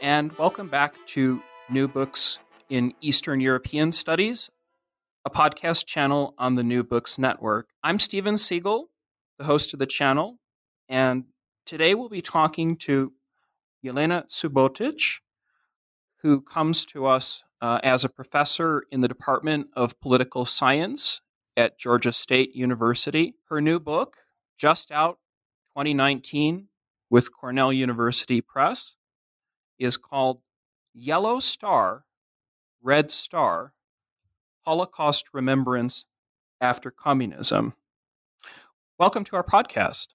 and welcome back to New Books in Eastern European Studies, a podcast channel on the New Books Network. I'm Steven Seegel, the host of the channel, and today we'll be talking to Jelena Subotić, who comes to us uh, as a professor in the Department of Political Science at Georgia State University. Her new book, just out 2019 with Cornell University Press, is called Yellow Star, Red Star Holocaust Remembrance After Communism. Welcome to our podcast.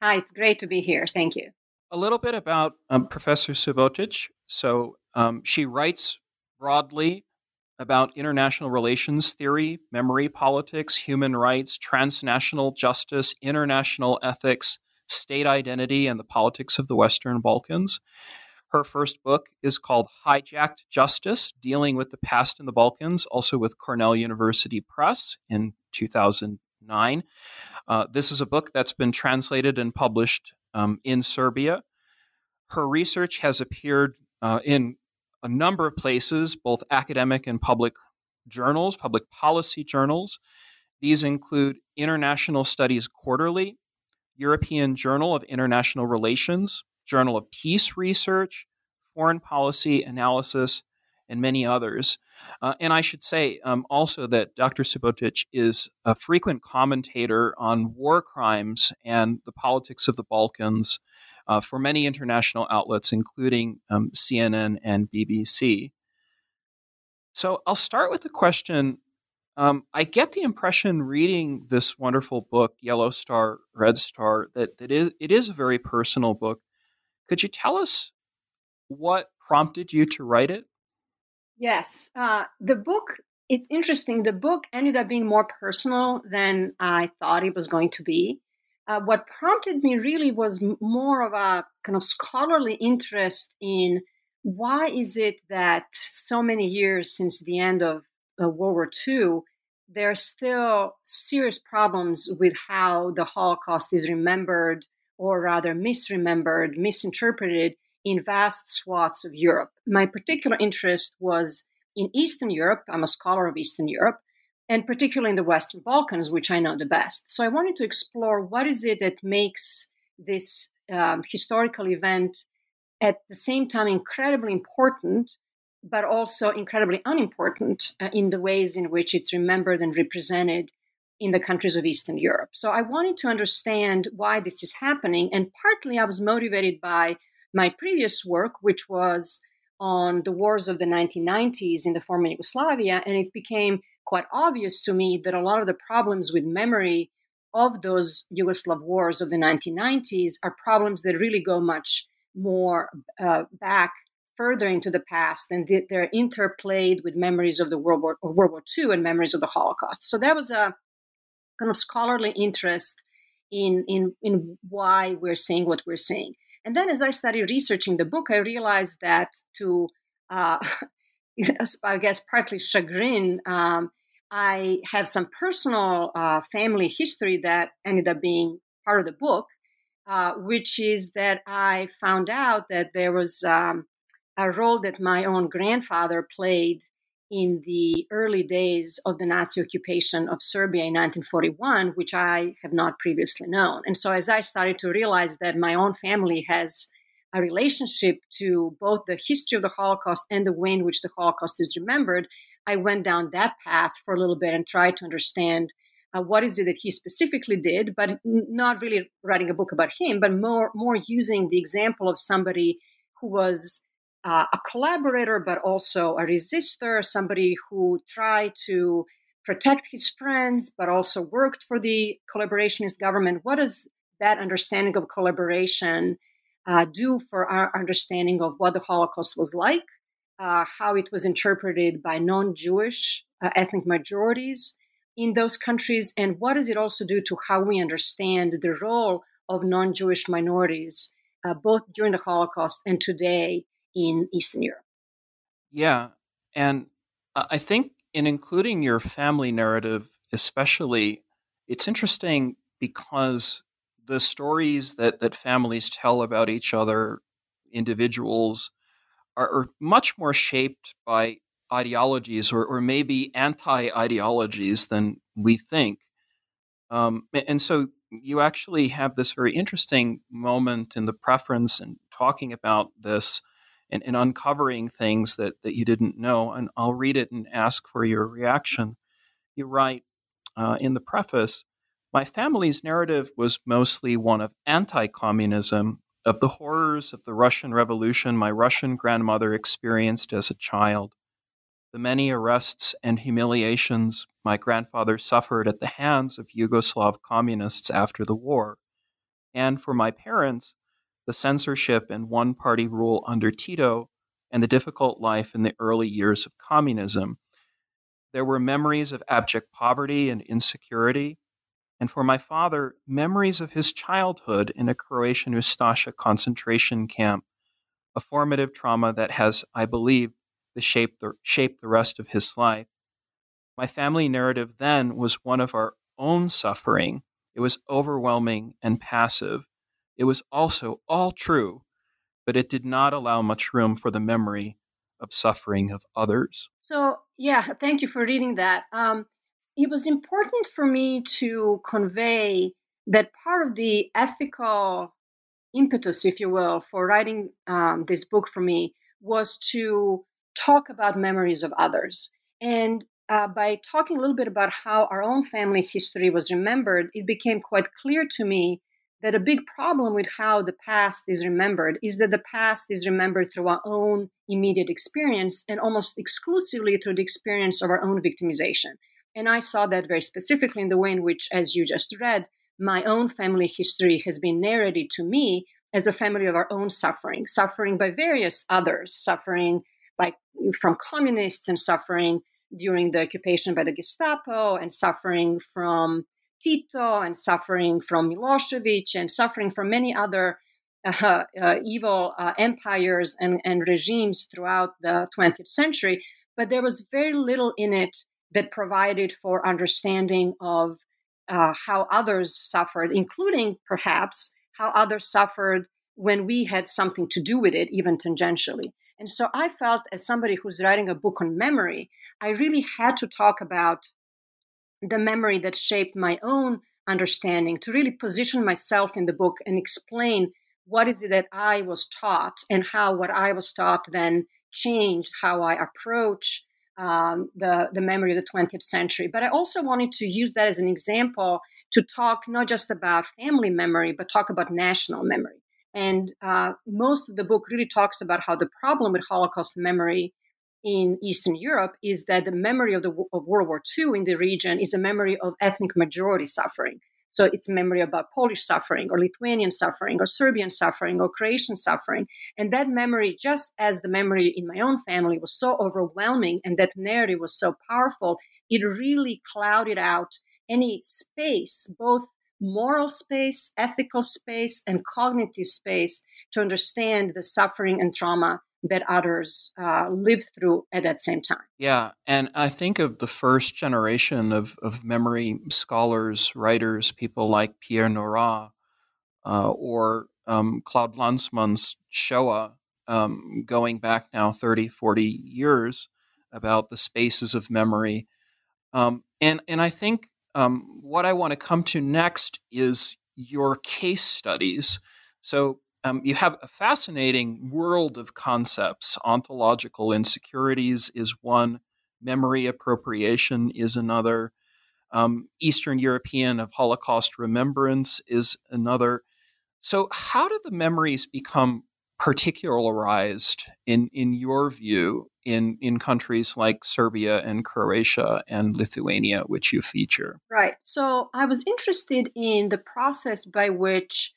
Hi, it's great to be here. Thank you. A little bit about um, Professor Subotić. So, um, she writes broadly about international relations theory, memory politics, human rights, transnational justice, international ethics, state identity, and the politics of the Western Balkans. Her first book is called Hijacked Justice Dealing with the Past in the Balkans, also with Cornell University Press in 2009. Uh, this is a book that's been translated and published um, in Serbia. Her research has appeared uh, in a number of places, both academic and public journals, public policy journals. These include International Studies Quarterly, European Journal of International Relations, Journal of Peace Research, Foreign Policy Analysis, and many others. Uh, and I should say um, also that Dr. Subotić is a frequent commentator on war crimes and the politics of the Balkans uh, for many international outlets, including um, CNN and BBC. So I'll start with the question. Um, I get the impression reading this wonderful book, Yellow Star, Red Star, that, that it is a very personal book. Could you tell us what prompted you to write it? Yes. Uh, the book, it's interesting. The book ended up being more personal than I thought it was going to be. Uh, what prompted me really was more of a kind of scholarly interest in why is it that so many years since the end of uh, World War II, there are still serious problems with how the Holocaust is remembered, or rather misremembered, misinterpreted in vast swaths of Europe. My particular interest was in Eastern Europe. I'm a scholar of Eastern Europe, and particularly in the Western Balkans, which I know the best. So I wanted to explore what is it that makes this um, historical event at the same time incredibly important, but also incredibly unimportant uh, in the ways in which it's remembered and represented in the countries of Eastern Europe. So I wanted to understand why this is happening, and partly I was motivated by my previous work, which was on the wars of the 1990s in the former Yugoslavia, and it became quite obvious to me that a lot of the problems with memory of those Yugoslav wars of the 1990s are problems that really go much more uh, back further into the past and they're interplayed with memories of the World War, World War II and memories of the Holocaust. So that was a kind of scholarly interest in, in, in why we're saying what we're saying. And then as I started researching the book, I realized that to uh, I guess, partly chagrin, um, I have some personal uh, family history that ended up being part of the book, uh, which is that I found out that there was um, a role that my own grandfather played in the early days of the Nazi occupation of Serbia in 1941, which I have not previously known. And so, as I started to realize that my own family has a relationship to both the history of the Holocaust and the way in which the Holocaust is remembered, I went down that path for a little bit and tried to understand uh, what is it that he specifically did, but not really writing a book about him, but more more using the example of somebody who was uh, a collaborator, but also a resistor, somebody who tried to protect his friends, but also worked for the collaborationist government. What does that understanding of collaboration uh, do for our understanding of what the Holocaust was like, uh, how it was interpreted by non Jewish uh, ethnic majorities in those countries, and what does it also do to how we understand the role of non Jewish minorities, uh, both during the Holocaust and today in Eastern Europe? Yeah. And I think in including your family narrative, especially, it's interesting because the stories that, that families tell about each other, individuals, are, are much more shaped by ideologies or, or maybe anti ideologies than we think. Um, and so you actually have this very interesting moment in the preference and talking about this and, and, uncovering things that, that you didn't know. And I'll read it and ask for your reaction. You write uh, in the preface my family's narrative was mostly one of anti communism, of the horrors of the Russian Revolution my Russian grandmother experienced as a child, the many arrests and humiliations my grandfather suffered at the hands of Yugoslav communists after the war, and for my parents, the censorship and one party rule under Tito and the difficult life in the early years of communism. There were memories of abject poverty and insecurity and for my father, memories of his childhood in a Croatian Ustasha concentration camp, a formative trauma that has, I believe, the shape the, shaped the rest of his life. My family narrative then was one of our own suffering. It was overwhelming and passive. It was also all true, but it did not allow much room for the memory of suffering of others. So, yeah, thank you for reading that. Um, it was important for me to convey that part of the ethical impetus, if you will, for writing um, this book for me was to talk about memories of others. And uh, by talking a little bit about how our own family history was remembered, it became quite clear to me that a big problem with how the past is remembered is that the past is remembered through our own immediate experience and almost exclusively through the experience of our own victimization. And I saw that very specifically in the way in which, as you just read, my own family history has been narrated to me as the family of our own suffering, suffering by various others, suffering like from communists and suffering during the occupation by the Gestapo and suffering from Tito and suffering from Milosevic and suffering from many other uh, uh, evil uh, empires and, and regimes throughout the 20th century. But there was very little in it that provided for understanding of uh, how others suffered, including perhaps how others suffered when we had something to do with it, even tangentially. And so I felt, as somebody who's writing a book on memory, I really had to talk about the memory that shaped my own understanding, to really position myself in the book and explain what is it that I was taught and how what I was taught then changed how I approach um, the, the memory of the 20th century. But I also wanted to use that as an example to talk not just about family memory, but talk about national memory. And uh, most of the book really talks about how the problem with Holocaust memory in Eastern Europe is that the memory of the of World War II in the region is a memory of ethnic majority suffering. So it's memory about Polish suffering or Lithuanian suffering or Serbian suffering or Croatian suffering. And that memory, just as the memory in my own family was so overwhelming and that narrative was so powerful, it really clouded out any space, both moral space, ethical space, and cognitive space to understand the suffering and trauma that others uh, lived through at that same time. Yeah, and I think of the first generation of, of memory scholars, writers, people like Pierre Nora uh, or um, Claude Lanzmann's Shoah, um, going back now 30, 40 years about the spaces of memory. Um, and, and I think um, what I want to come to next is your case studies. So um, you have a fascinating world of concepts. Ontological insecurities is one, memory appropriation is another, um, Eastern European of Holocaust remembrance is another. So, how do the memories become particularized in, in your view in, in countries like Serbia and Croatia and Lithuania, which you feature? Right. So, I was interested in the process by which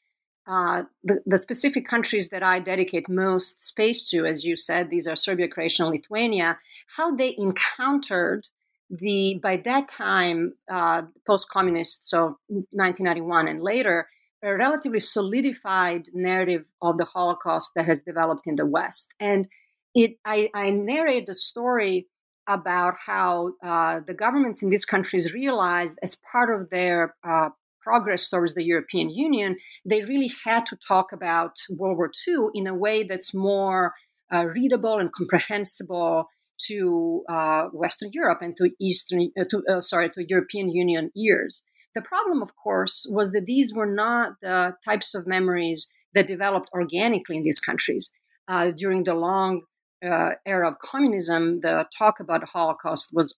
uh, the, the specific countries that I dedicate most space to, as you said, these are Serbia, Croatia, and Lithuania, how they encountered the, by that time, uh, post communist, so 1991 and later, a relatively solidified narrative of the Holocaust that has developed in the West. And it, I, I narrate the story about how uh, the governments in these countries realized, as part of their uh, progress towards the European Union, they really had to talk about World War II in a way that's more uh, readable and comprehensible to uh, Western Europe and to Eastern, uh, to uh, sorry, to European Union ears. The problem, of course, was that these were not the types of memories that developed organically in these countries. Uh, during the long uh, era of communism, the talk about the Holocaust was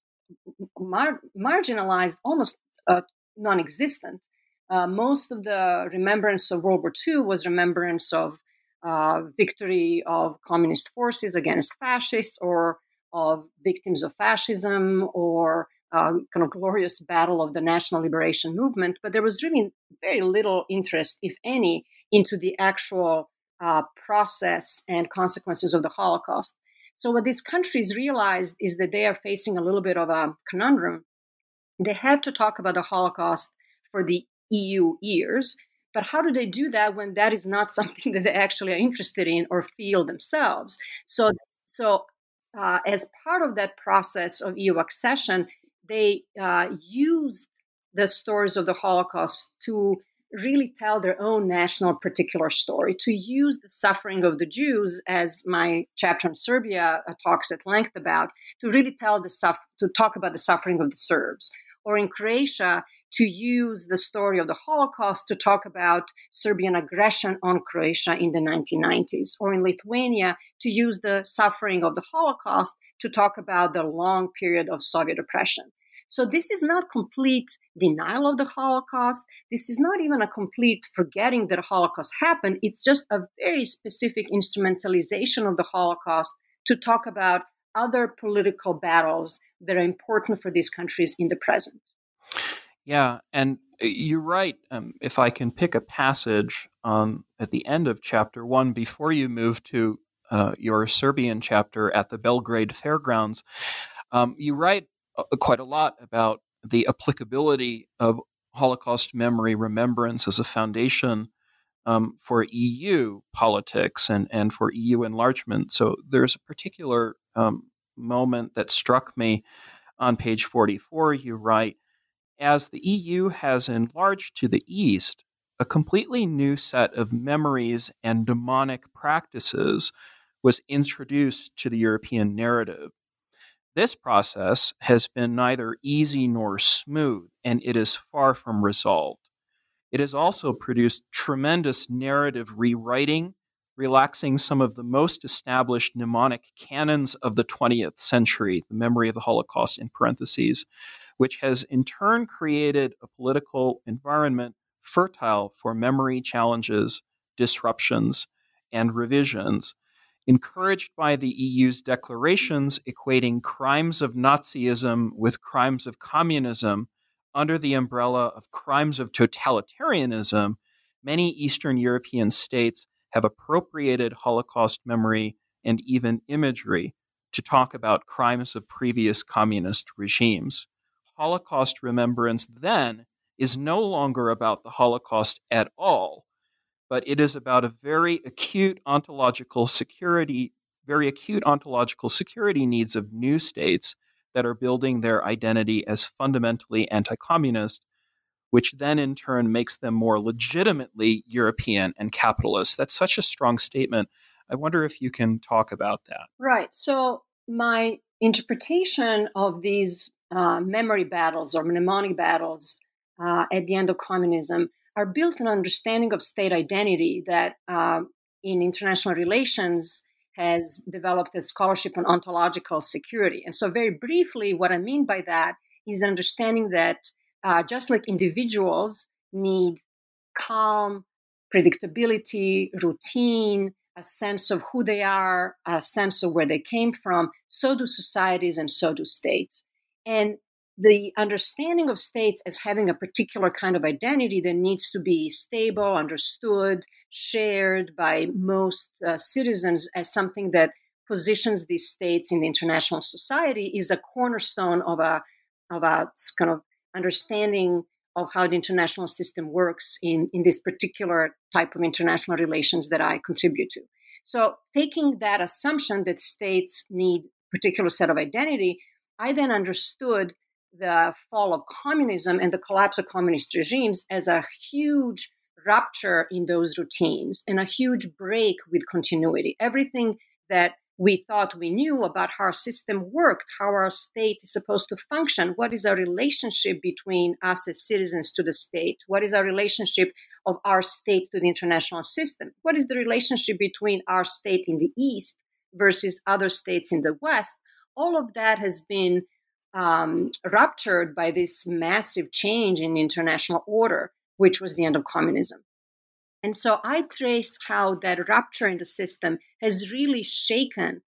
mar- marginalized, almost non existent. Uh, most of the remembrance of World War II was remembrance of uh, victory of communist forces against fascists or of victims of fascism or uh, kind of glorious battle of the national liberation movement. But there was really very little interest, if any, into the actual uh, process and consequences of the Holocaust. So, what these countries realized is that they are facing a little bit of a conundrum. They have to talk about the Holocaust for the EU ears. But how do they do that when that is not something that they actually are interested in or feel themselves? So, so uh, as part of that process of EU accession, they uh, used the stories of the Holocaust to really tell their own national particular story, to use the suffering of the Jews, as my chapter on Serbia uh, talks at length about, to really tell the stuff, to talk about the suffering of the Serbs. Or in Croatia, to use the story of the Holocaust to talk about Serbian aggression on Croatia in the 1990s, or in Lithuania to use the suffering of the Holocaust to talk about the long period of Soviet oppression. So this is not complete denial of the Holocaust. This is not even a complete forgetting that Holocaust happened. It's just a very specific instrumentalization of the Holocaust to talk about other political battles that are important for these countries in the present. Yeah, and uh, you're right. Um, if I can pick a passage um, at the end of chapter one before you move to uh, your Serbian chapter at the Belgrade Fairgrounds, um, you write uh, quite a lot about the applicability of Holocaust memory remembrance as a foundation um, for EU politics and, and for EU enlargement. So there's a particular um, moment that struck me on page 44. You write, as the EU has enlarged to the east, a completely new set of memories and mnemonic practices was introduced to the European narrative. This process has been neither easy nor smooth, and it is far from resolved. It has also produced tremendous narrative rewriting, relaxing some of the most established mnemonic canons of the 20th century, the memory of the Holocaust in parentheses, which has in turn created a political environment fertile for memory challenges, disruptions, and revisions, encouraged by the EU's declarations equating crimes of Nazism with crimes of communism under the umbrella of crimes of totalitarianism, many Eastern European states have appropriated Holocaust memory and even imagery to talk about crimes of previous communist regimes. Holocaust remembrance then is no longer about the Holocaust at all, but it is about a very acute ontological security very acute ontological security needs of new states that are building their identity as fundamentally anti communist, which then in turn makes them more legitimately European and capitalist. That's such a strong statement. I wonder if you can talk about that. Right. So, my interpretation of these uh, memory battles or mnemonic battles uh, at the end of communism are built on understanding of state identity that uh, in international relations has developed a scholarship on ontological security. And so, very briefly, what I mean by that is understanding that uh, just like individuals need calm, predictability, routine, a sense of who they are, a sense of where they came from, so do societies and so do states. And the understanding of states as having a particular kind of identity that needs to be stable, understood, shared by most uh, citizens as something that positions these states in the international society is a cornerstone of a of a kind of understanding of how the international system works in, in this particular type of international relations that I contribute to. So taking that assumption that states need particular set of identity, I then understood the fall of communism and the collapse of communist regimes as a huge rupture in those routines and a huge break with continuity. Everything that we thought we knew about how our system worked, how our state is supposed to function, what is our relationship between us as citizens to the state, what is our relationship of our state to the international system, what is the relationship between our state in the East versus other states in the West. All of that has been um, ruptured by this massive change in international order, which was the end of communism. And so I trace how that rupture in the system has really shaken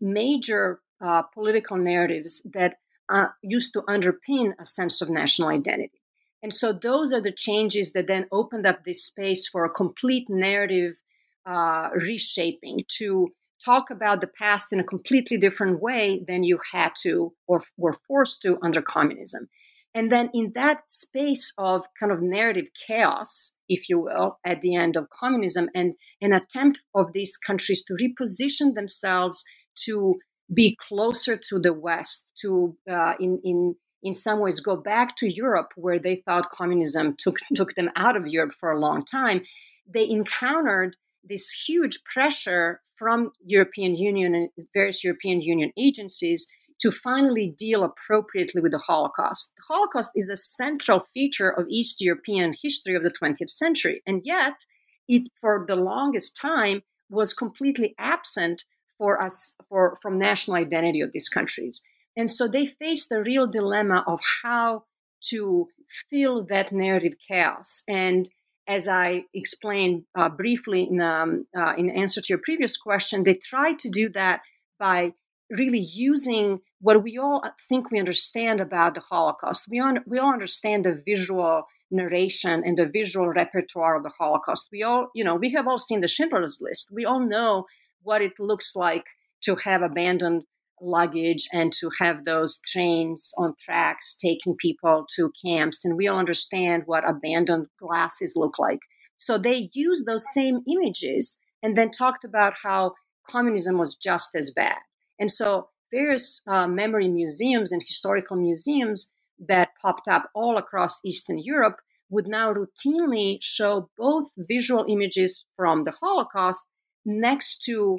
major uh, political narratives that uh, used to underpin a sense of national identity. And so those are the changes that then opened up this space for a complete narrative uh, reshaping to talk about the past in a completely different way than you had to or were forced to under communism. And then in that space of kind of narrative chaos, if you will, at the end of communism and an attempt of these countries to reposition themselves to be closer to the West, to uh, in in in some ways go back to Europe where they thought communism took took them out of Europe for a long time, they encountered this huge pressure from European Union and various European Union agencies to finally deal appropriately with the Holocaust. The Holocaust is a central feature of East European history of the 20th century, and yet it, for the longest time, was completely absent for us for, from national identity of these countries. And so they faced the real dilemma of how to fill that narrative chaos. And as I explained uh, briefly in, um, uh, in answer to your previous question, they tried to do that by really using what we all uh, think we understand about the Holocaust. We, un- we all understand the visual narration and the visual repertoire of the Holocaust. We all, you know, we have all seen the Schindler's List. We all know what it looks like to have abandoned luggage and to have those trains on tracks taking people to camps. And we all understand what abandoned glasses look like. So they used those same images and then talked about how communism was just as bad. And so various uh, memory museums and historical museums that popped up all across Eastern Europe would now routinely show both visual images from the Holocaust next to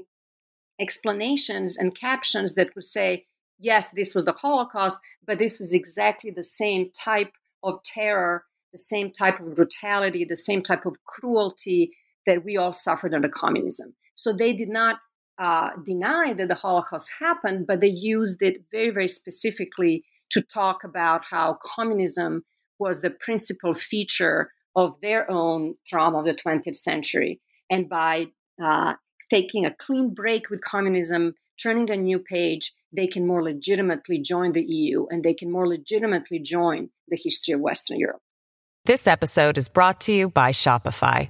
explanations and captions that would say, yes, this was the Holocaust, but this was exactly the same type of terror, the same type of brutality, the same type of cruelty that we all suffered under communism. So they did not uh, deny that the Holocaust happened, but they used it very, very specifically to talk about how communism was the principal feature of their own trauma of the 20th century. And by uh, taking a clean break with communism, turning a new page, they can more legitimately join the EU and they can more legitimately join the history of Western Europe. This episode is brought to you by Shopify.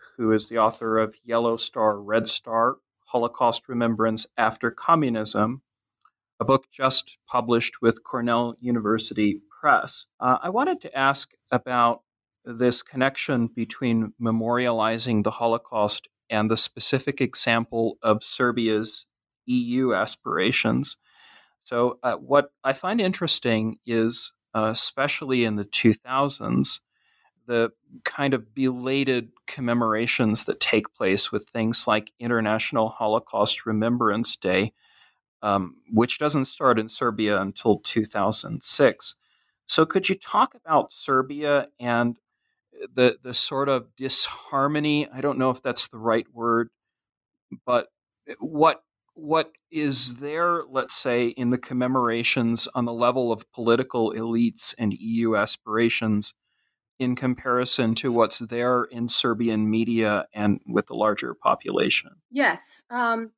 who is the author of Yellow Star, Red Star, Holocaust Remembrance After Communism, a book just published with Cornell University Press. Uh, I wanted to ask about this connection between memorializing the Holocaust and the specific example of Serbia's EU aspirations. So, uh, what I find interesting is, uh, especially in the 2000s, the kind of belated commemorations that take place with things like International Holocaust Remembrance Day, um, which doesn't start in Serbia until 2006. So, could you talk about Serbia and the the sort of disharmony? I don't know if that's the right word, but what what is there, let's say, in the commemorations on the level of political elites and EU aspirations in comparison to what's there in Serbian media and with the larger population? Yes. Um,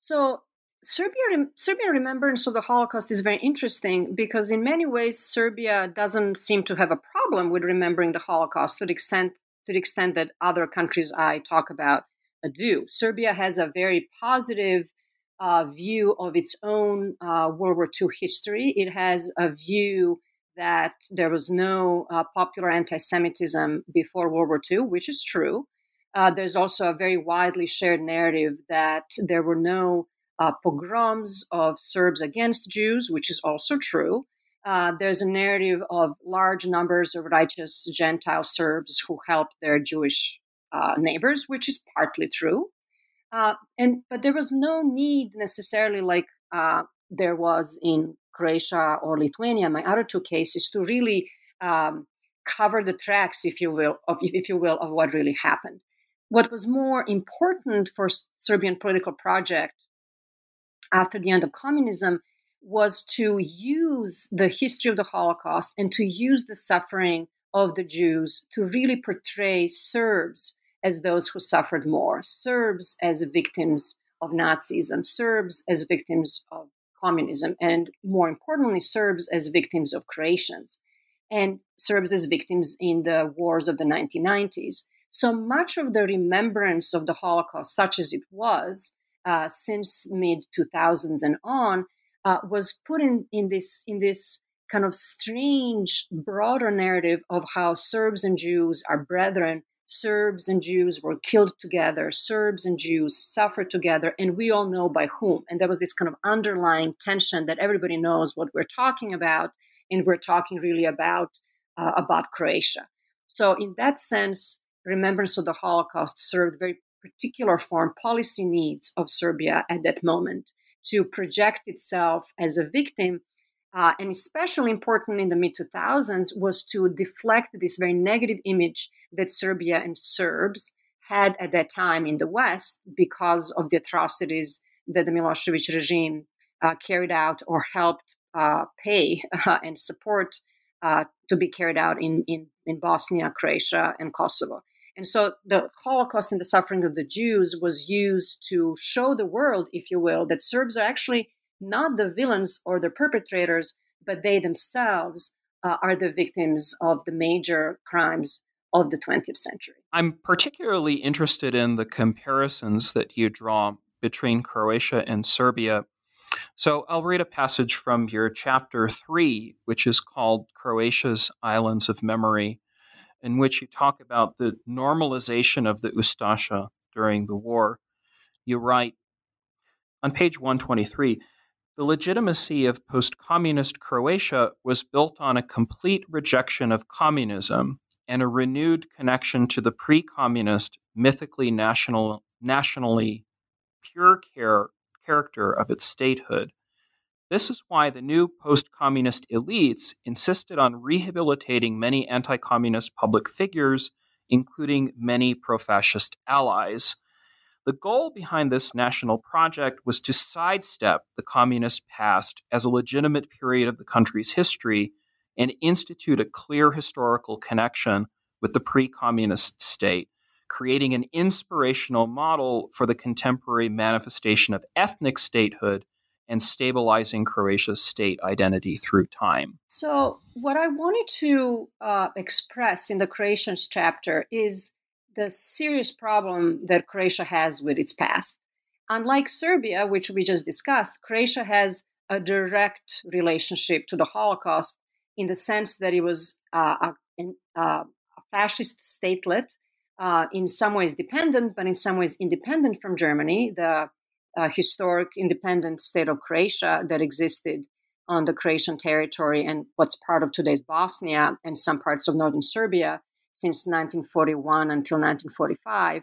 so Serbia, Serbian remembrance of the Holocaust is very interesting because, in many ways, Serbia doesn't seem to have a problem with remembering the Holocaust to the extent to the extent that other countries I talk about do. Serbia has a very positive uh, view of its own uh, World War II history. It has a view that there was no uh, popular anti-Semitism before World War II, which is true. Uh, there's also a very widely shared narrative that there were no uh, pogroms of Serbs against Jews, which is also true. Uh, there's a narrative of large numbers of righteous Gentile Serbs who helped their Jewish uh, neighbors, which is partly true. Uh, and but there was no need necessarily, like there was in Croatia or Lithuania, my other two cases, to really um, cover the tracks, if you will, of if you will, of what really happened. What was more important for Serbian political project after the end of communism was to use the history of the Holocaust and to use the suffering of the Jews to really portray Serbs as those who suffered more, Serbs as victims of Nazism, Serbs as victims of communism, and more importantly, Serbs as victims of Croatians, and Serbs as victims in the wars of the 1990s. So much of the remembrance of the Holocaust, such as it was, uh, since mid 2000s and on uh, was put in, in this in this kind of strange broader narrative of how Serbs and Jews are brethren. Serbs and Jews were killed together. Serbs and Jews suffered together, and we all know by whom. And there was this kind of underlying tension that everybody knows what we're talking about, and we're talking really about uh, about Croatia. So, in that sense, remembrance of the Holocaust served very particular foreign policy needs of Serbia at that moment to project itself as a victim. Uh, and especially important in the mid 2000s was to deflect this very negative image that Serbia and Serbs had at that time in the West because of the atrocities that the Milosevic regime uh, carried out or helped uh, pay and support uh, to be carried out in, in, in Bosnia, Croatia, and Kosovo. And so the Holocaust and the suffering of the Jews was used to show the world, if you will, that Serbs are actually not the villains or the perpetrators, but they themselves uh, are the victims of the major crimes of the 20th century. I'm particularly interested in the comparisons that you draw between Croatia and Serbia. So I'll read a passage from your chapter three, which is called Croatia's Islands of Memory in which you talk about the normalization of the Ustasha during the war. You write on page 123 the legitimacy of post communist Croatia was built on a complete rejection of communism and a renewed connection to the pre communist, mythically national, nationally pure care, character of its statehood. This is why the new post communist elites insisted on rehabilitating many anti communist public figures, including many pro fascist allies. The goal behind this national project was to sidestep the communist past as a legitimate period of the country's history and institute a clear historical connection with the pre communist state. creating an inspirational model for the contemporary manifestation of ethnic statehood and stabilizing Croatia's state identity through time. So, what I wanted to uh, express in the Croatians chapter is the serious problem that Croatia has with its past. Unlike Serbia, which we just discussed, Croatia has a direct relationship to the Holocaust in the sense that it was uh, a, a, fascist statelet, uh, in some ways dependent, but in some ways independent from Germany, the uh, historic independent state of Croatia that existed on the Croatian territory and what's part of today's Bosnia and some parts of northern Serbia since 1941 until 1945.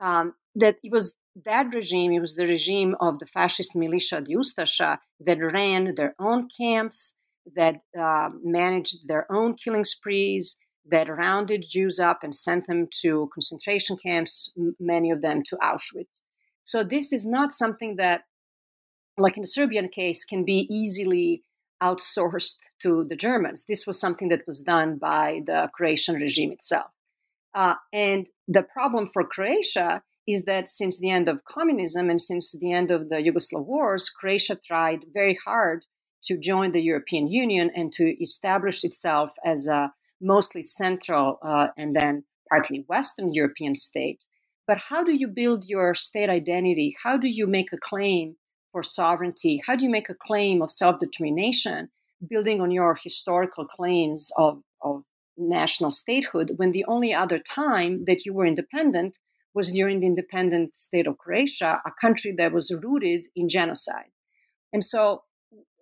Um, that it was that regime, it was the regime of the fascist militia, the Ustasha, that ran their own camps, that uh, managed their own killing sprees, that rounded Jews up and sent them to concentration camps, many of them to Auschwitz. So this is not something that, like in the Serbian case, can be easily outsourced to the Germans. This was something that was done by the Croatian regime itself. Uh, and the problem for Croatia is that since the end of communism and since the end of the Yugoslav wars, Croatia tried very hard to join the European Union and to establish itself as a mostly central uh, and then partly Western European state. But how do you build your state identity? How do you make a claim for sovereignty? How do you make a claim of self determination, building on your historical claims of, of national statehood when the only other time that you were independent was during the independent state of Croatia, a country that was rooted in genocide? And so,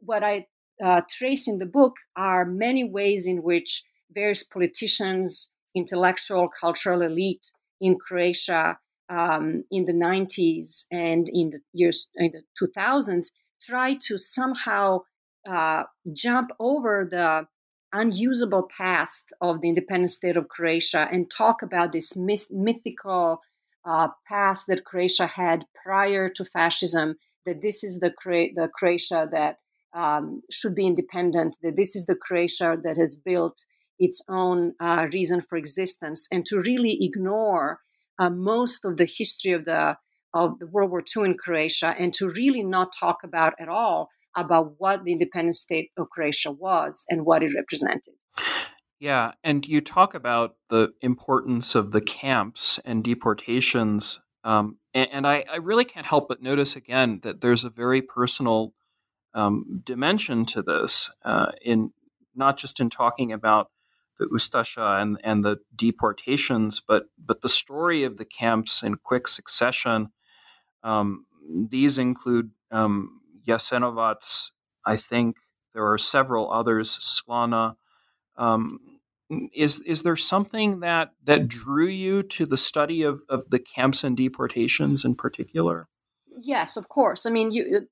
what I uh, trace in the book are many ways in which various politicians, intellectual, cultural elite in Croatia um, in the 90s and in the years in the 2000s try to somehow uh, jump over the unusable past of the independent state of Croatia and talk about this myth- mythical uh, past that Croatia had prior to fascism. That this is the, Cro- the Croatia that um, should be independent. That this is the Croatia that has built its own uh, reason for existence, and to really ignore uh, most of the history of the of the World War II in Croatia, and to really not talk about at all about what the independent state of Croatia was and what it represented. Yeah, and you talk about the importance of the camps and deportations, um, and, and I, I, really can't help but notice again that there's a very personal um, dimension to this, uh, in not just in talking about the Ustasha and, and the deportations, but but the story of the camps in quick succession. Um, these include um, Jasenovac. I think there are several others. Slana. Um, is is there something that that drew you to the study of, of the camps and deportations in particular? Yes, of course. I mean, you,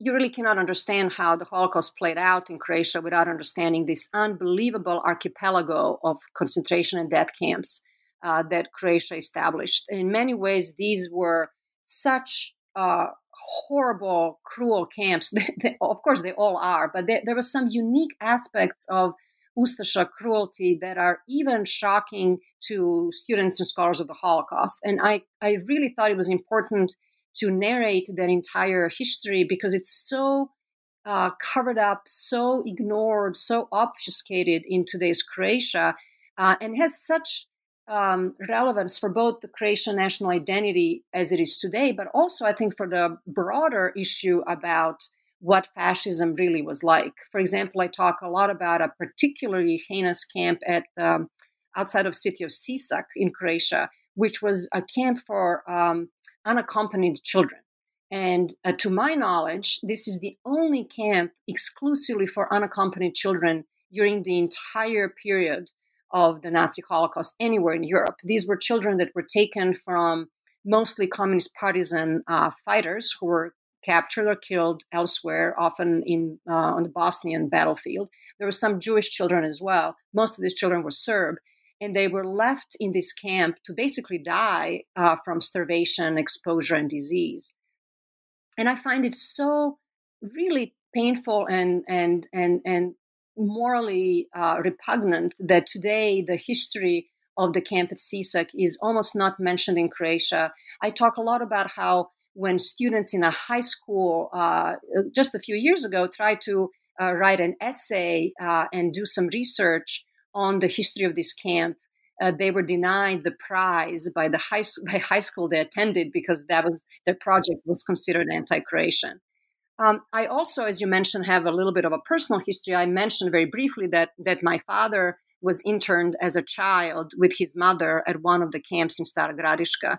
you really cannot understand how the Holocaust played out in Croatia without understanding this unbelievable archipelago of concentration and death camps uh, that Croatia established. In many ways, these were such uh, horrible, cruel camps. of course, they all are, but there were some unique aspects of Ustasha cruelty that are even shocking to students and scholars of the Holocaust. And I, I really thought it was important to narrate that entire history because it's so uh, covered up, so ignored, so obfuscated in today's Croatia, uh, and has such um, relevance for both the Croatian national identity as it is today, but also I think for the broader issue about what fascism really was like. For example, I talk a lot about a particularly heinous camp at um, outside of city of Sisak in Croatia, which was a camp for um, unaccompanied children. And uh, to my knowledge, this is the only camp exclusively for unaccompanied children during the entire period of the Nazi Holocaust anywhere in Europe. These were children that were taken from mostly communist partisan uh, fighters who were captured or killed elsewhere, often in uh, on the Bosnian battlefield. There were some Jewish children as well. Most of these children were Serb, and they were left in this camp to basically die uh, from starvation, exposure, and disease. And I find it so really painful and and and and morally uh, repugnant that today the history of the camp at Sisak is almost not mentioned in Croatia. I talk a lot about how when students in a high school uh, just a few years ago tried to uh, write an essay uh, and do some research on the history of this camp, uh, they were denied the prize by the high, by high school they attended because that was their project was considered anti-Croatian. Um, I also, as you mentioned, have a little bit of a personal history. I mentioned very briefly that that my father was interned as a child with his mother at one of the camps in Stara Gradiška.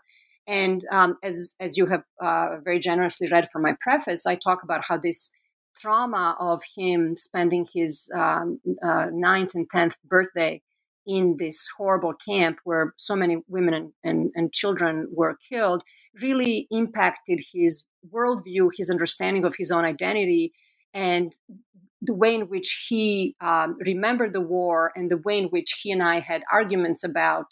And um, as as you have uh, very generously read from my preface, I talk about how this trauma of him spending his um, uh, ninth and tenth birthday in this horrible camp where so many women and, and, and children were killed really impacted his worldview, his understanding of his own identity, and the way in which he um, remembered the war and the way in which he and I had arguments about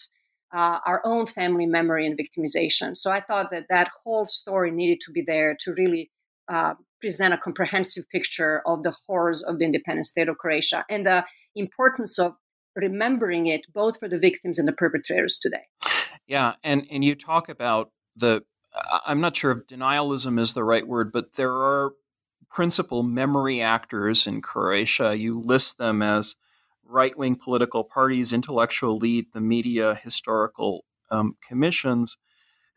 uh, our own family memory and victimization. So I thought that that whole story needed to be there to really uh, present a comprehensive picture of the horrors of the independent state of Croatia and the importance of remembering it both for the victims and the perpetrators today. Yeah, and and you talk about the I'm not sure if denialism is the right word, but there are principal memory actors in Croatia. You list them as right wing political parties, intellectual elite, the media, historical um, commissions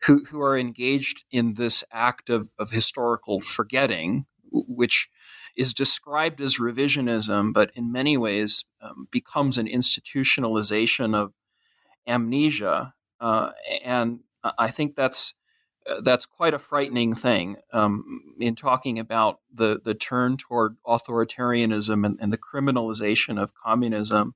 who, who are engaged in this act of, of historical forgetting, which is described as revisionism, but in many ways um, becomes an institutionalization of amnesia. Uh, and I think that's uh, that's quite a frightening thing um, in talking about the the turn toward authoritarianism and, and the criminalization of communism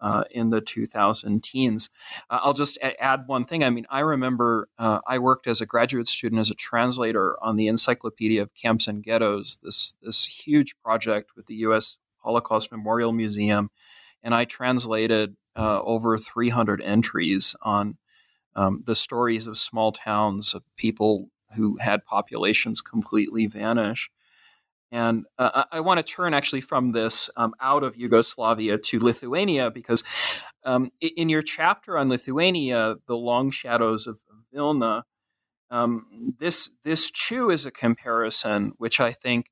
uh, in the 2000 teens. Uh, I'll just a- add one thing. I mean, I remember uh, I worked as a graduate student as a translator on the Encyclopedia of Camps and Ghettos, this this huge project with the U.S. Holocaust Memorial Museum, and I translated uh, over 300 entries on um, the stories of small towns of people who had populations completely vanish. And uh, I, want to turn actually from this um, out of Yugoslavia to Lithuania because um, in your chapter on Lithuania, The Long Shadows of Vilna, um, this, this too is a comparison which I think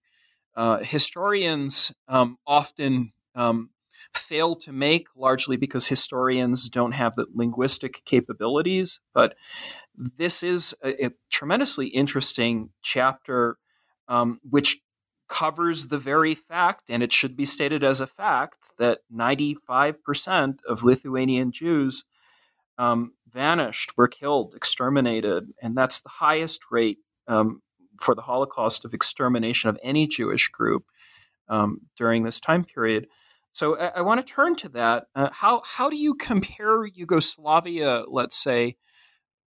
uh, historians um, often um, fail to make, largely because historians don't have the linguistic capabilities. But this is a, a tremendously interesting chapter, um, which covers the very fact, and it should be stated as a fact, that 95% of Lithuanian Jews um, vanished, were killed, exterminated. And that's the highest rate um, for the Holocaust of extermination of any Jewish group um, during this time period. So I, I want to turn to that. Uh, how how do you compare Yugoslavia, let's say,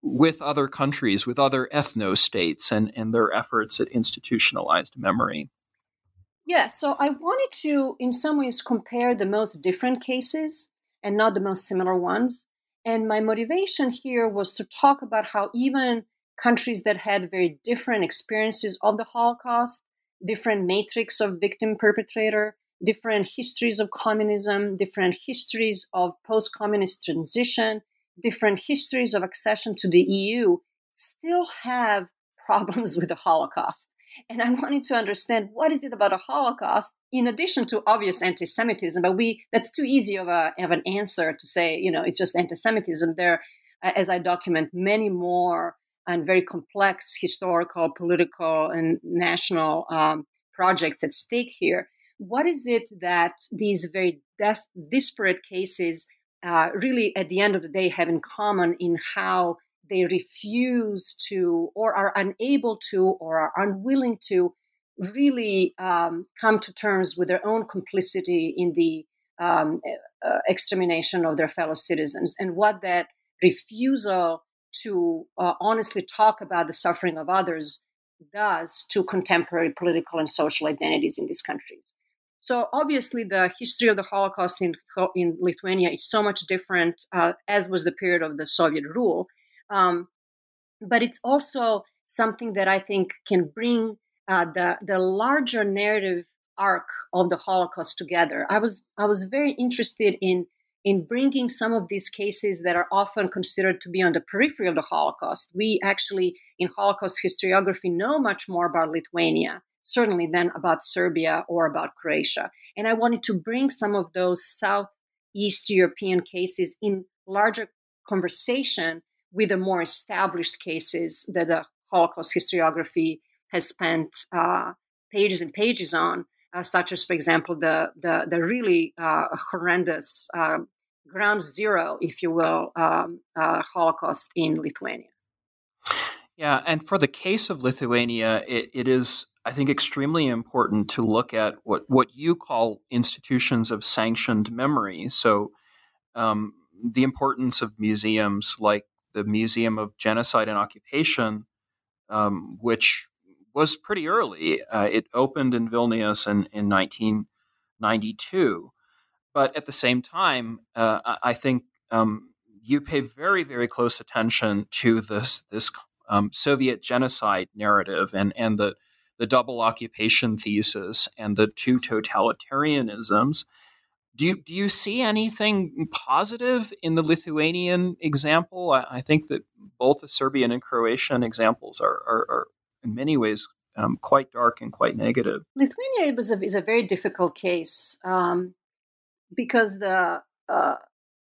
with other countries, with other ethno states, and and their efforts at institutionalized memory? Yeah, so I wanted to, in some ways, compare the most different cases and not the most similar ones. And my motivation here was to talk about how even countries that had very different experiences of the Holocaust, different matrix of victim perpetrator, different histories of communism, different histories of post communist transition, different histories of accession to the EU still have problems with the Holocaust. And I wanted to understand what is it about a Holocaust, in addition to obvious anti-Semitism. But we that's too easy of a of an answer to say, you know, it's just anti-Semitism. There, as I document, many more and very complex historical, political, and national um, projects at stake here what is it that these very des- disparate cases uh, really, at the end of the day, have in common in how they refuse to, or are unable to, or are unwilling to really um, come to terms with their own complicity in the um, uh, extermination of their fellow citizens, and what that refusal to uh, honestly talk about the suffering of others does to contemporary political and social identities in these countries. So obviously, the history of the Holocaust in, in Lithuania is so much different, uh, as was the period of the Soviet rule. Um, but it's also something that I think can bring uh, the the larger narrative arc of the Holocaust together. I was I was very interested in in bringing some of these cases that are often considered to be on the periphery of the Holocaust. We actually, in Holocaust historiography, know much more about Lithuania, certainly, than about Serbia or about Croatia. And I wanted to bring some of those Southeast European cases in larger conversation with the more established cases that the Holocaust historiography has spent uh, pages and pages on, uh, such as, for example, the the, the really uh, horrendous uh, ground zero, if you will, um, uh, Holocaust in Lithuania. Yeah, and for the case of Lithuania, it, it is, I think, extremely important to look at what, what you call institutions of sanctioned memory. So, um, the importance of museums like the Museum of Genocide and Occupation, um, which was pretty early. Uh, it opened in Vilnius in, in 1992. But at the same time, uh, I think um, you pay very, very close attention to this this um, Soviet genocide narrative and and the the double occupation thesis and the two totalitarianisms. Do you do you see anything positive in the Lithuanian example? I, I think that both the Serbian and Croatian examples are, are, are in many ways um, quite dark and quite negative. Lithuania was a, is a very difficult case um, because the uh,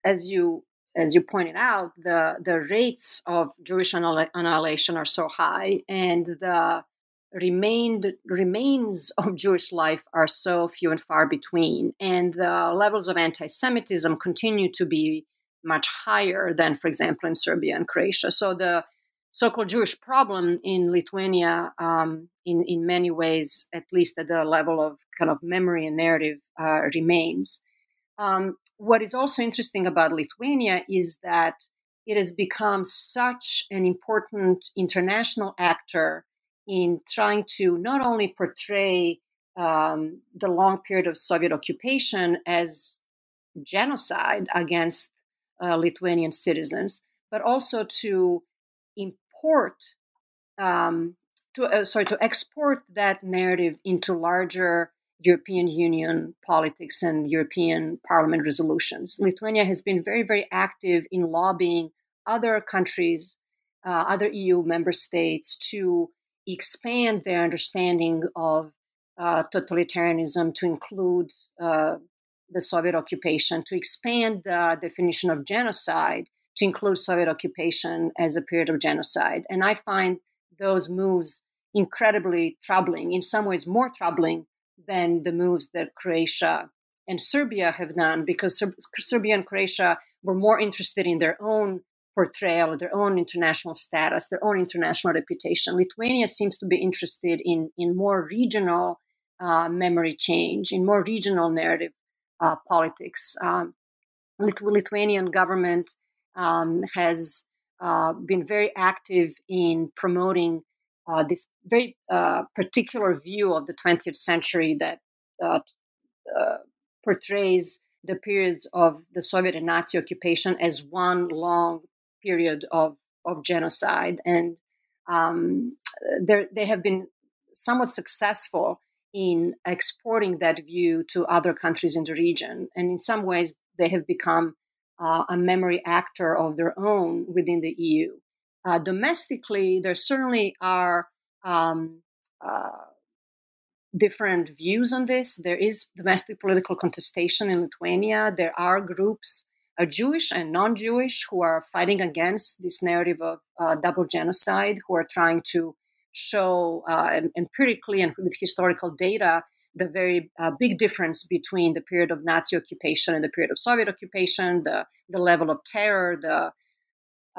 as you as you pointed out the the rates of Jewish annihilation are so high and the remained remains of Jewish life are so few and far between, and the levels of anti-Semitism continue to be much higher than, for example, in Serbia and Croatia. So the so-called Jewish problem in Lithuania, um, in in many ways, at least at the level of kind of memory and narrative, uh, remains. Um, what is also interesting about Lithuania is that it has become such an important international actor in trying to not only portray um, the long period of Soviet occupation as genocide against uh, Lithuanian citizens, but also to import, um, to uh, sorry, to export that narrative into larger European Union politics and European Parliament resolutions. Lithuania has been very, very active in lobbying other countries, uh, other EU member states to expand their understanding of uh, totalitarianism to include uh, the Soviet occupation, to expand the definition of genocide to include Soviet occupation as a period of genocide. And I find those moves incredibly troubling, in some ways more troubling than the moves that Croatia and Serbia have done, because Ser- Serbia and Croatia were more interested in their own portrayal, their own international status, their own international reputation. Lithuania seems to be interested in, in more regional uh, memory change, in more regional narrative uh, politics. Um, Lithuanian government um, has uh, been very active in promoting uh, this very uh, particular view of the 20th century that uh, portrays the periods of the Soviet and Nazi occupation as one long period of, of genocide. And um, they have been somewhat successful in exporting that view to other countries in the region. And in some ways, they have become uh, a memory actor of their own within the EU. Uh, domestically, there certainly are um, uh, different views on this. There is domestic political contestation in Lithuania. There are groups Jewish and non Jewish who are fighting against this narrative of uh, double genocide, who are trying to show uh, empirically and with historical data the very uh, big difference between the period of Nazi occupation and the period of Soviet occupation, the, the level of terror, the,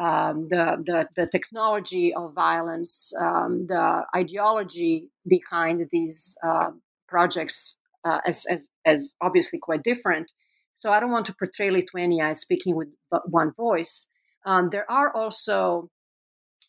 um, the, the, the, technology of violence, um, the ideology behind these uh, projects uh, as, as, as obviously quite different. So I don't want to portray Lithuania as speaking with one voice. Um, there are also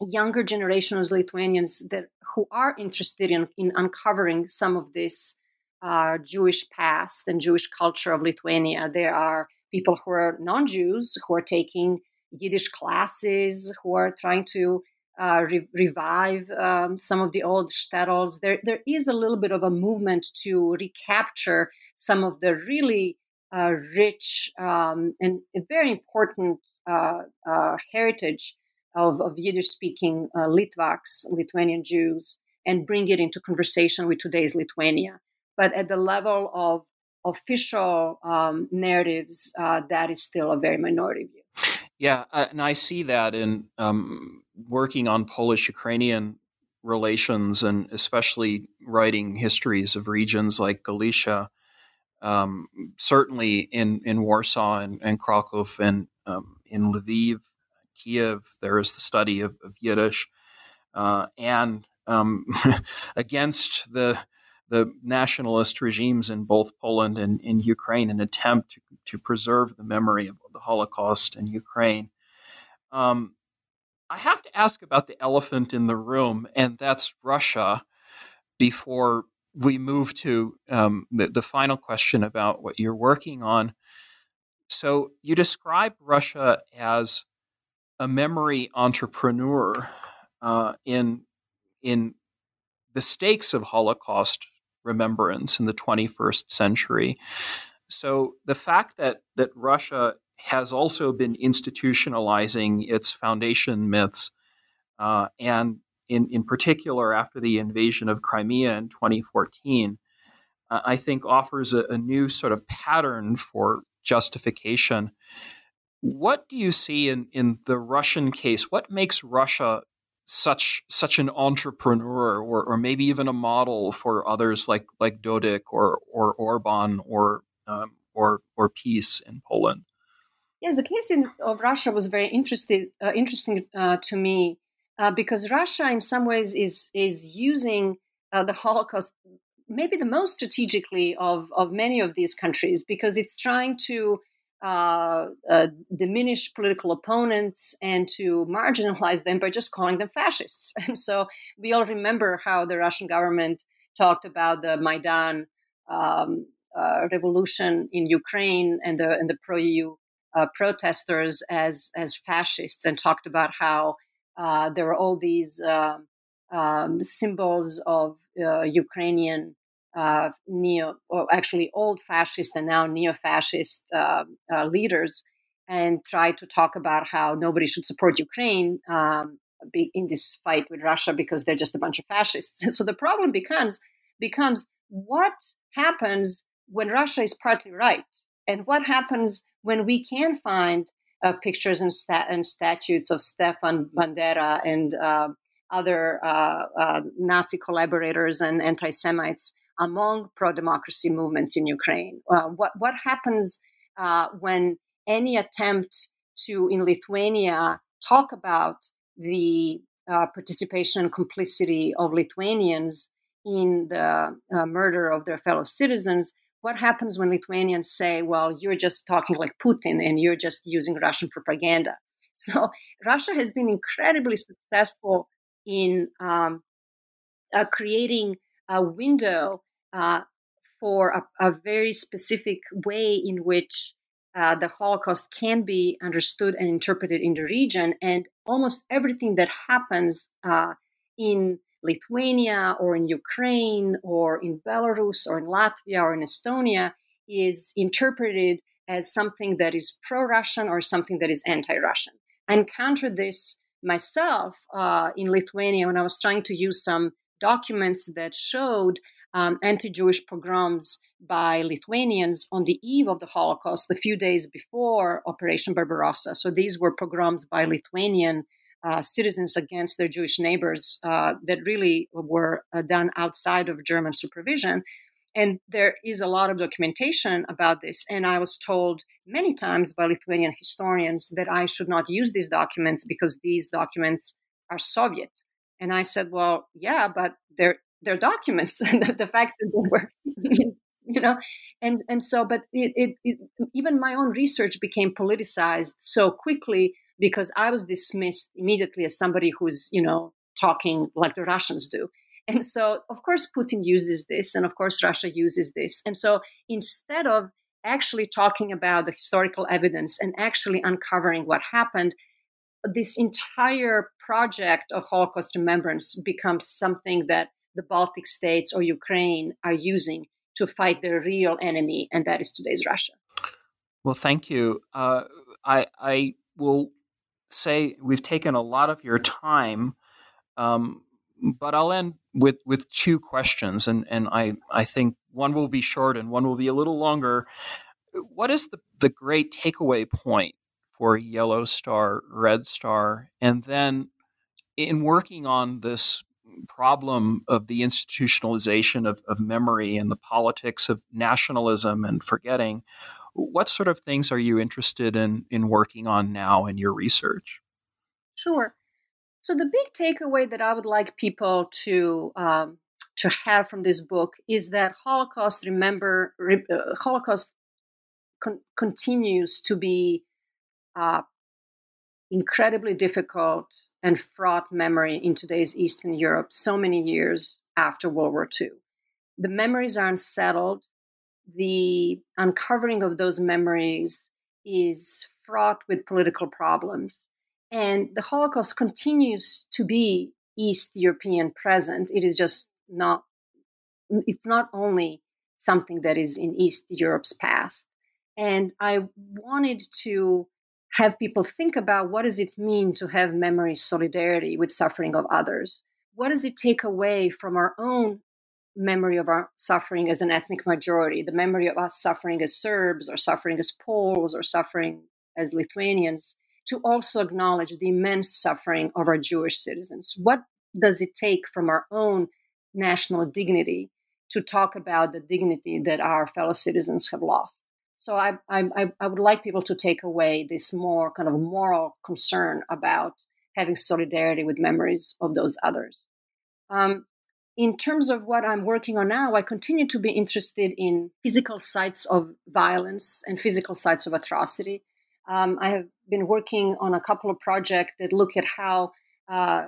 younger generations of Lithuanians that who are interested in, in uncovering some of this uh, Jewish past and Jewish culture of Lithuania. There are people who are non-Jews who are taking Yiddish classes, who are trying to uh, re- revive um, some of the old shtetls. There, there is a little bit of a movement to recapture some of the really uh, rich um, and very important uh, uh, heritage of, of Yiddish speaking uh, Litvaks, Lithuanian Jews, and bring it into conversation with today's Lithuania. But at the level of official um, narratives, uh, that is still a very minority view. Yeah, and I see that in um, working on Polish Ukrainian relations and especially writing histories of regions like Galicia. Um, certainly in, in Warsaw and, and Krakow and um, in Lviv, Kiev, there is the study of, of Yiddish. Uh, and um, against the the nationalist regimes in both Poland and in Ukraine, an attempt to, to preserve the memory of the Holocaust in Ukraine. Um, I have to ask about the elephant in the room, and that's Russia. Before we move to um, the, the final question about what you're working on, so you describe Russia as a memory entrepreneur uh, in in the stakes of Holocaust remembrance in the 21st century. So the fact that that Russia has also been institutionalizing its foundation myths, uh, and in in particular after the invasion of Crimea in 2014, uh, I think offers a, a new sort of pattern for justification. What do you see in, in the Russian case? What makes Russia such such an entrepreneur or, or maybe even a model for others like like Dodik or or Orban or um, or or PiS in Poland. Yes, the case in, of Russia was very interesting uh, interesting uh, to me uh, because Russia, in some ways, is is using uh, the Holocaust maybe the most strategically of of many of these countries because it's trying to uh, uh, diminish political opponents and to marginalize them by just calling them fascists. And so we all remember how the Russian government talked about the Maidan um, uh, revolution in Ukraine and the and the pro EU protesters as as fascists, and talked about how uh, there are all these um, um symbols of uh, Ukrainian uh, neo, or actually old fascist and now neo fascist uh, uh, leaders and try to talk about how nobody should support Ukraine um, in this fight with Russia because they're just a bunch of fascists. so the problem becomes becomes what happens when Russia is partly right, and what happens when we can find uh, pictures and, and, statutes of Stefan Bandera and uh, other uh, uh, Nazi collaborators and anti-Semites among pro-democracy movements in Ukraine. Uh, what what happens when any attempt to in Lithuania talk about the participation and complicity of Lithuanians in the murder of their fellow citizens? What happens when Lithuanians say, "Well, you're just talking like Putin and you're just using Russian propaganda"? So Russia has been incredibly successful in um, uh, creating a window uh, for a, a, very specific way in which uh, the Holocaust can be understood and interpreted in the region. And almost everything that happens uh, in Lithuania or in Ukraine or in Belarus or in Latvia or in Estonia is interpreted as something that is pro Russian or something that is anti Russian. I encountered this myself uh, in Lithuania when I was trying to use some documents that showed um, anti Jewish pogroms by Lithuanians on the eve of the Holocaust, the few days before Operation Barbarossa. So these were pogroms by Lithuanian uh, citizens against their Jewish neighbors uh, that really were uh, done outside of German supervision. And there is a lot of documentation about this. And I was told many times by Lithuanian historians that I should not use these documents because these documents are Soviet. And I said, well, yeah, but they're their documents and the, the fact that they were you know and and so but it, it, it, even my own research became politicized so quickly because i was dismissed immediately as somebody who's you know talking like the russians do and so of course putin uses this and of course russia uses this and so instead of actually talking about the historical evidence and actually uncovering what happened this entire project of holocaust remembrance becomes something that the Baltic states or Ukraine are using to fight their real enemy, and that is today's Russia. Well, thank you. Uh, I, I will say we've taken a lot of your time, um, but I'll end with, with two questions, and, and I, I think one will be short and one will be a little longer. What is the, the great takeaway point for Yellow Star, Red Star? And then in working on this problem of the institutionalization of, of memory and the politics of nationalism and forgetting, what sort of things are you interested in in working on now in your research? Sure. So the big takeaway that I would like people to um, to have from this book is that Holocaust remember uh, Holocaust con- continues to be uh, incredibly difficult and fraught memory in today's Eastern Europe, so many years after World War II. The memories are unsettled the uncovering of those memories is fraught with political problems. And the Holocaust continues to be East European present. It is just not, it's not only something that is in East Europe's past. And I wanted to have people think about what does it mean to have memory solidarity with suffering of others? What does it take away from our own memory of our suffering as an ethnic majority, the memory of us suffering as Serbs or suffering as Poles or suffering as Lithuanians, to also acknowledge the immense suffering of our Jewish citizens. What does it take from our own national dignity to talk about the dignity that our fellow citizens have lost? So I, I, I would like people to take away this more kind of moral concern about having solidarity with memories of those others. Um, in terms of what I'm working on now, I continue to be interested in physical sites of violence and physical sites of atrocity. Um, I have been working on a couple of projects that look at how uh,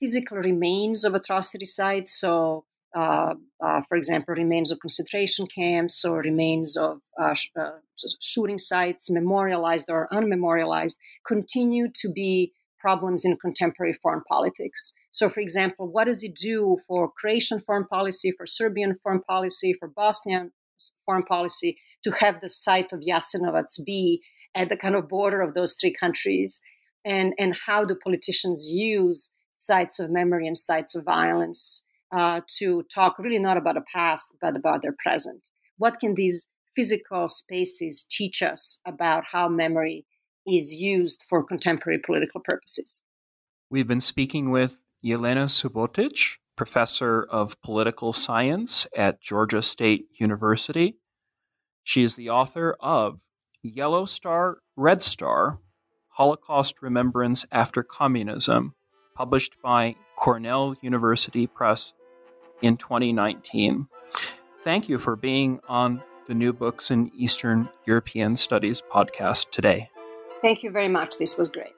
physical remains of atrocity sites, so uh, uh, for example, remains of concentration camps or remains of uh, sh- uh, shooting sites, memorialized or unmemorialized, continue to be problems in contemporary foreign politics. So, for example, what does it do for Croatian foreign policy, for Serbian foreign policy, for Bosnian foreign policy to have the site of Jasenovac be at the kind of border of those three countries? And, and how do politicians use sites of memory and sites of violence uh, to talk really not about the past, but about their present? What can these physical spaces teach us about how memory is used for contemporary political purposes? We've been speaking with Jelena Subotić, professor of political science at Georgia State University. She is the author of Yellow Star, Red Star Holocaust Remembrance After Communism, published by Cornell University Press in 2019. Thank you for being on the New Books in Eastern European Studies podcast today. Thank you very much. This was great.